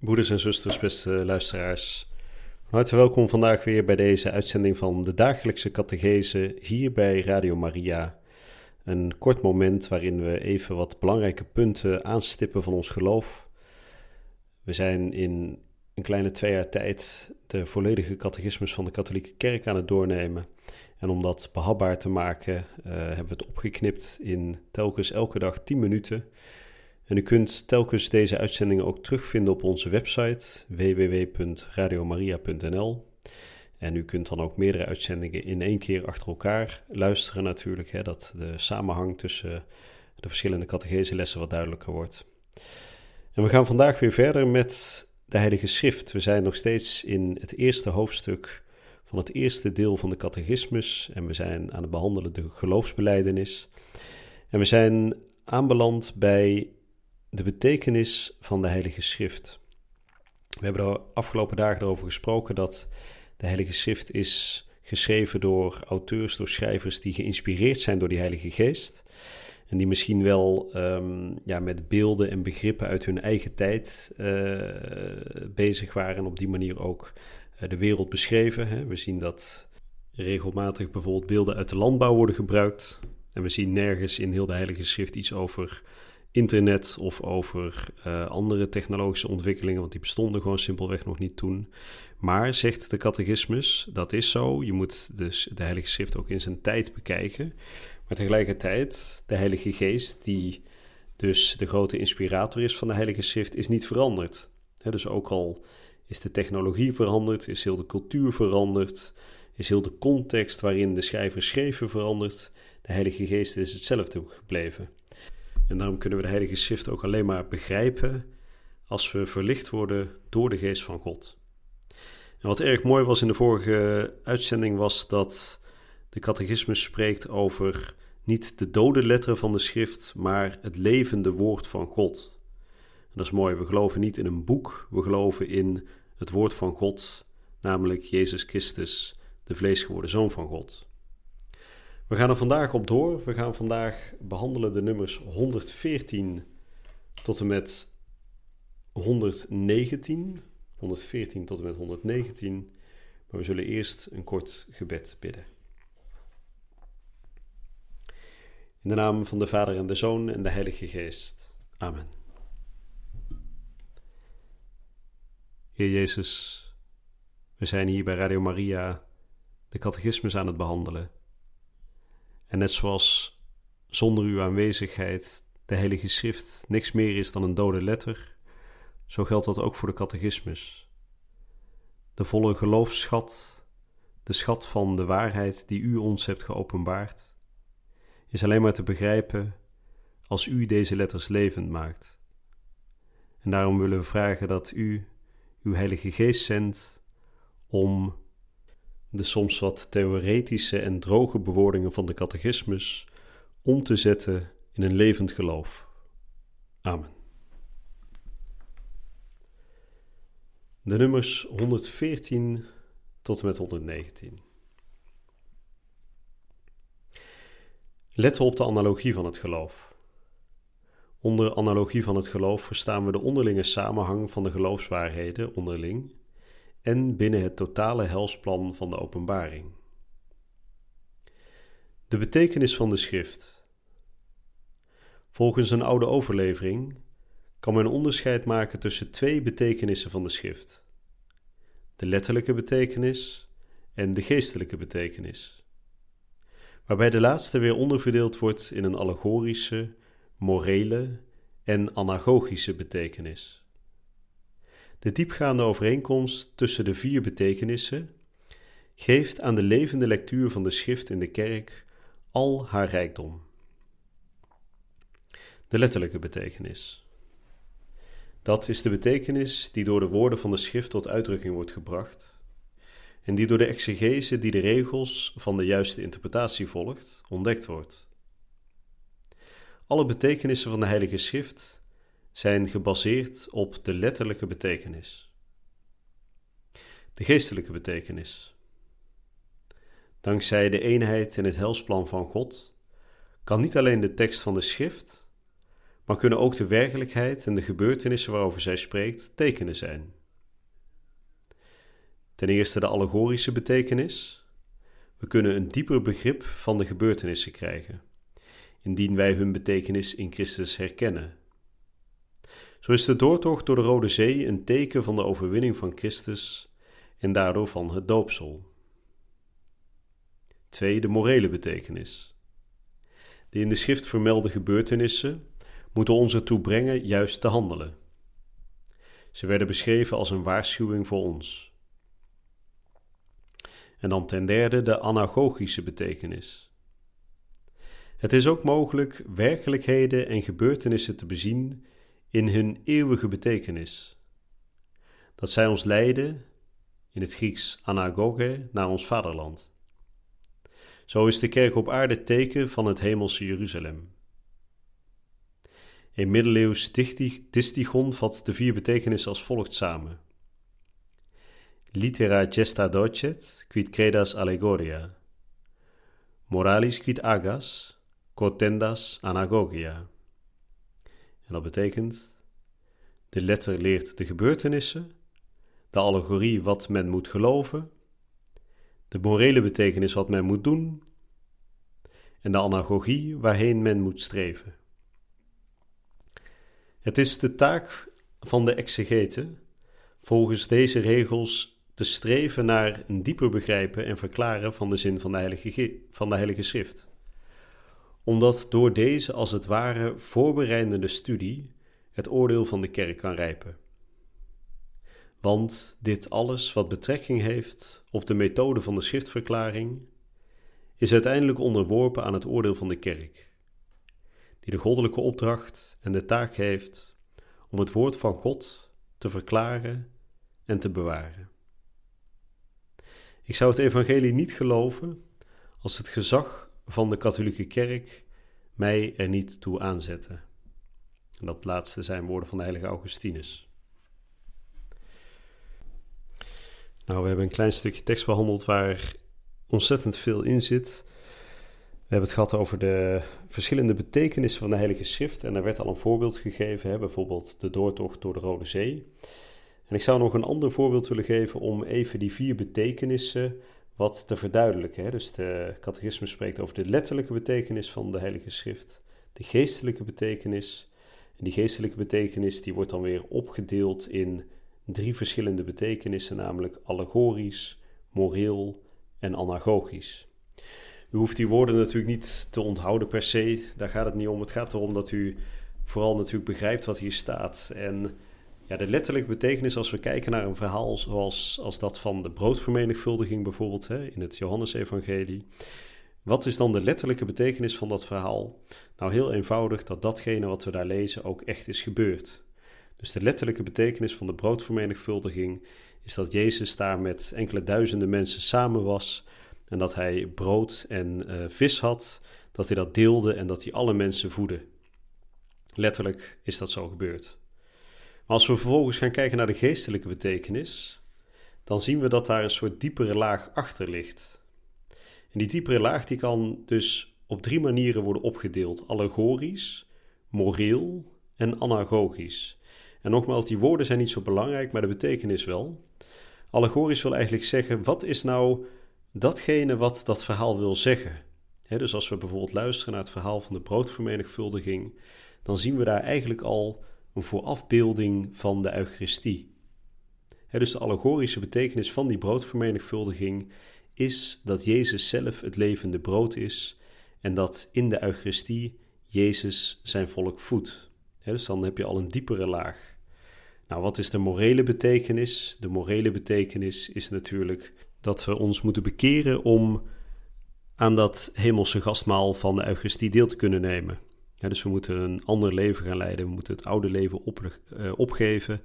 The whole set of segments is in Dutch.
Broeders en zusters, beste luisteraars. Hartelijk welkom vandaag weer bij deze uitzending van de dagelijkse catechese hier bij Radio Maria. Een kort moment waarin we even wat belangrijke punten aanstippen van ons geloof. We zijn in een kleine twee jaar tijd de volledige catechismus van de katholieke kerk aan het doornemen. En om dat behapbaar te maken uh, hebben we het opgeknipt in telkens elke dag 10 minuten en u kunt telkens deze uitzendingen ook terugvinden op onze website www.radiomaria.nl. En u kunt dan ook meerdere uitzendingen in één keer achter elkaar luisteren natuurlijk, hè, dat de samenhang tussen de verschillende catecheselessen wat duidelijker wordt. En we gaan vandaag weer verder met de Heilige Schrift. We zijn nog steeds in het eerste hoofdstuk van het eerste deel van de catechismus en we zijn aan het behandelen de geloofsbeleidenis. En we zijn aanbeland bij de betekenis van de Heilige Schrift. We hebben de afgelopen dagen erover gesproken dat de Heilige Schrift is geschreven door auteurs, door schrijvers die geïnspireerd zijn door die Heilige Geest. En die misschien wel um, ja, met beelden en begrippen uit hun eigen tijd uh, bezig waren en op die manier ook uh, de wereld beschreven. Hè. We zien dat regelmatig bijvoorbeeld beelden uit de landbouw worden gebruikt. En we zien nergens in heel de Heilige Schrift iets over internet of over uh, andere technologische ontwikkelingen, want die bestonden gewoon simpelweg nog niet toen. Maar, zegt de catechismus, dat is zo. Je moet dus de Heilige Schrift ook in zijn tijd bekijken. Maar tegelijkertijd, de Heilige Geest, die dus de grote inspirator is van de Heilige Schrift, is niet veranderd. dus ook al is de technologie veranderd, is heel de cultuur veranderd, is heel de context waarin de schrijver schreven veranderd, de Heilige Geest is hetzelfde gebleven. En daarom kunnen we de Heilige Schrift ook alleen maar begrijpen als we verlicht worden door de Geest van God. En wat erg mooi was in de vorige uitzending was dat de catechismus spreekt over niet de dode letteren van de schrift, maar het levende woord van God. En dat is mooi, we geloven niet in een boek, we geloven in het woord van God, namelijk Jezus Christus, de vleesgeworden Zoon van God. We gaan er vandaag op door. We gaan vandaag behandelen de nummers 114 tot en met 119. 114 tot en met 119. Maar we zullen eerst een kort gebed bidden. In de naam van de Vader en de Zoon en de Heilige Geest. Amen. Heer Jezus, we zijn hier bij Radio Maria de catechismus aan het behandelen. En net zoals zonder uw aanwezigheid de Heilige Schrift niks meer is dan een dode letter, zo geldt dat ook voor de catechismus. De volle geloofsschat, de schat van de waarheid die u ons hebt geopenbaard, is alleen maar te begrijpen als u deze letters levend maakt. En daarom willen we vragen dat u uw Heilige Geest zendt om de soms wat theoretische en droge bewoordingen van de catechismus om te zetten in een levend geloof. Amen. De nummers 114 tot en met 119. Let op de analogie van het geloof. Onder analogie van het geloof verstaan we de onderlinge samenhang van de geloofswaarheden onderling en binnen het totale helsplan van de openbaring. De betekenis van de schrift. Volgens een oude overlevering kan men onderscheid maken tussen twee betekenissen van de schrift: de letterlijke betekenis en de geestelijke betekenis. Waarbij de laatste weer onderverdeeld wordt in een allegorische, morele en anagogische betekenis. De diepgaande overeenkomst tussen de vier betekenissen geeft aan de levende lectuur van de schrift in de kerk al haar rijkdom. De letterlijke betekenis. Dat is de betekenis die door de woorden van de schrift tot uitdrukking wordt gebracht en die door de exegese die de regels van de juiste interpretatie volgt, ontdekt wordt. Alle betekenissen van de Heilige Schrift zijn gebaseerd op de letterlijke betekenis. De geestelijke betekenis. Dankzij de eenheid in het helsplan van God kan niet alleen de tekst van de schrift, maar kunnen ook de werkelijkheid en de gebeurtenissen waarover zij spreekt tekenen zijn. Ten eerste de allegorische betekenis. We kunnen een dieper begrip van de gebeurtenissen krijgen, indien wij hun betekenis in Christus herkennen. Zo is de doortocht door de Rode Zee een teken van de overwinning van Christus en daardoor van het doopsel. 2. De morele betekenis. De in de schrift vermelde gebeurtenissen moeten ons ertoe brengen juist te handelen. Ze werden beschreven als een waarschuwing voor ons. En dan ten derde de anagogische betekenis. Het is ook mogelijk werkelijkheden en gebeurtenissen te bezien in hun eeuwige betekenis. Dat zij ons leiden, in het Grieks anagoge, naar ons vaderland. Zo is de kerk op aarde teken van het hemelse Jeruzalem. Een middeleeuws distichon vat de vier betekenissen als volgt samen. Litera gesta docet, quid credas allegoria. Moralis quid agas, quotendas anagogia. En dat betekent, de letter leert de gebeurtenissen, de allegorie wat men moet geloven, de morele betekenis wat men moet doen en de anagogie waarheen men moet streven. Het is de taak van de exegete volgens deze regels te streven naar een dieper begrijpen en verklaren van de zin van de Heilige, van de heilige Schrift. Omdat door deze als het ware voorbereidende studie het oordeel van de kerk kan rijpen. Want dit alles wat betrekking heeft op de methode van de schriftverklaring, is uiteindelijk onderworpen aan het oordeel van de kerk, die de goddelijke opdracht en de taak heeft om het woord van God te verklaren en te bewaren. Ik zou het evangelie niet geloven als het gezag van de katholieke kerk mij er niet toe aanzette. En dat laatste zijn woorden van de heilige Augustinus. Nou, we hebben een klein stukje tekst behandeld waar ontzettend veel in zit. We hebben het gehad over de verschillende betekenissen van de Heilige Schrift. En daar werd al een voorbeeld gegeven, hè? bijvoorbeeld de doortocht door de Rode Zee. En ik zou nog een ander voorbeeld willen geven om even die vier betekenissen wat te verduidelijken. Hè? Dus de catechisme spreekt over de letterlijke betekenis van de Heilige Schrift, de geestelijke betekenis. En die geestelijke betekenis die wordt dan weer opgedeeld in drie verschillende betekenissen, namelijk allegorisch, moreel en anagogisch. U hoeft die woorden natuurlijk niet te onthouden per se, daar gaat het niet om. Het gaat erom dat u vooral natuurlijk begrijpt wat hier staat. En ja, de letterlijke betekenis, als we kijken naar een verhaal zoals als dat van de broodvermenigvuldiging bijvoorbeeld hè, in het Johannesevangelie. Wat is dan de letterlijke betekenis van dat verhaal? Nou, heel eenvoudig dat datgene wat we daar lezen ook echt is gebeurd. Dus de letterlijke betekenis van de broodvermenigvuldiging is dat Jezus daar met enkele duizenden mensen samen was en dat hij brood en uh, vis had, dat hij dat deelde en dat hij alle mensen voedde. Letterlijk is dat zo gebeurd. Als we vervolgens gaan kijken naar de geestelijke betekenis, dan zien we dat daar een soort diepere laag achter ligt. En die diepere laag die kan dus op drie manieren worden opgedeeld: allegorisch, moreel en anagogisch. En nogmaals, die woorden zijn niet zo belangrijk, maar de betekenis wel. Allegorisch wil eigenlijk zeggen: wat is nou datgene wat dat verhaal wil zeggen? dus als we bijvoorbeeld luisteren naar het verhaal van de broodvermenigvuldiging, dan zien we daar eigenlijk al een voorafbeelding van de Eucharistie. dus de allegorische betekenis van die broodvermenigvuldiging is dat Jezus zelf het levende brood is en dat in de Eucharistie Jezus zijn volk voedt. dus dan heb je al een diepere laag. Nou, wat is de morele betekenis? De morele betekenis is natuurlijk dat we ons moeten bekeren om aan dat hemelse gastmaal van de Eucharistie deel te kunnen nemen. Dus we moeten een ander leven gaan leiden. We moeten het oude leven op, uh, opgeven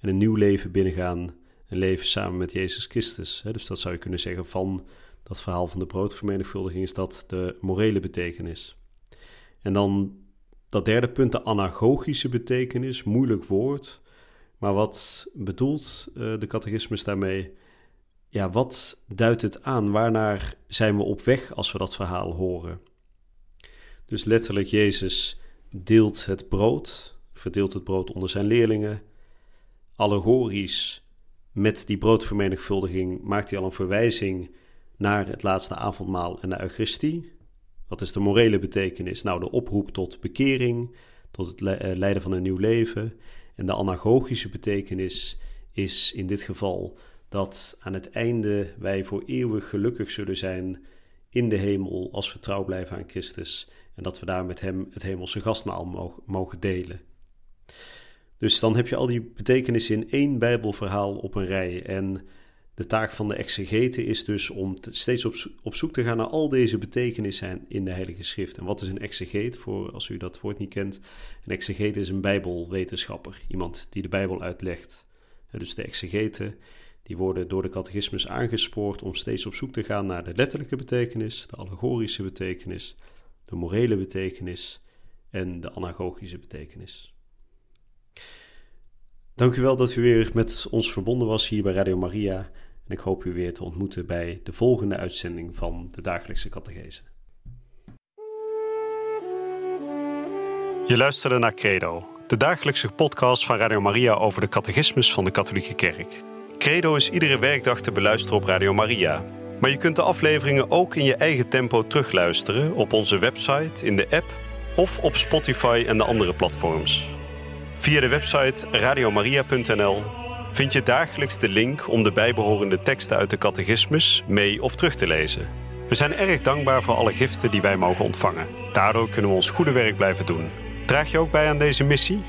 en een nieuw leven binnengaan. Een leven samen met Jezus Christus. dus dat zou je kunnen zeggen van dat verhaal van de broodvermenigvuldiging is dat de morele betekenis. En dan dat derde punt, de anagogische betekenis, moeilijk woord. Maar wat bedoelt uh, de catechismus daarmee? Ja, wat duidt het aan? Waarnaar zijn we op weg als we dat verhaal horen? Dus letterlijk, Jezus deelt het brood, verdeelt het brood onder zijn leerlingen. Allegorisch, met die broodvermenigvuldiging, maakt hij al een verwijzing naar het laatste avondmaal en de Eucharistie. Wat is de morele betekenis? Nou, de oproep tot bekering, tot het eh, leiden van een nieuw leven. En de anagogische betekenis is in dit geval dat aan het einde wij voor eeuwig gelukkig zullen zijn in de hemel als we trouw blijven aan Christus en dat we daar met Hem het hemelse gastmaal mogen delen. Dus dan heb je al die betekenissen in één Bijbelverhaal op een rij. En de taak van de exegete is dus om steeds op, op, zoek te gaan naar al deze betekenissen in de Heilige Schrift. En wat is een exegeet, voor als u dat woord niet kent? Een exegeet is een Bijbelwetenschapper, iemand die de Bijbel uitlegt. dus de exegeten, die worden door de catechismus aangespoord om steeds op zoek te gaan naar de letterlijke betekenis, de allegorische betekenis, de morele betekenis en de anagogische betekenis. Dank u wel dat u weer met ons verbonden was hier bij Radio Maria. En ik hoop u weer te ontmoeten bij de volgende uitzending van de Dagelijkse Catechese. Je luisterde naar Credo, de dagelijkse podcast van Radio Maria over de catechismus van de Katholieke Kerk. Credo is iedere werkdag te beluisteren op Radio Maria. Maar je kunt de afleveringen ook in je eigen tempo terugluisteren op onze website, in de app of op Spotify en de andere platforms. Via de website radiomaria.nl vind je dagelijks de link om de bijbehorende teksten uit de catechismus mee of terug te lezen. We zijn erg dankbaar voor alle giften die wij mogen ontvangen. Daardoor kunnen we ons goede werk blijven doen. Draag je ook bij aan deze missie?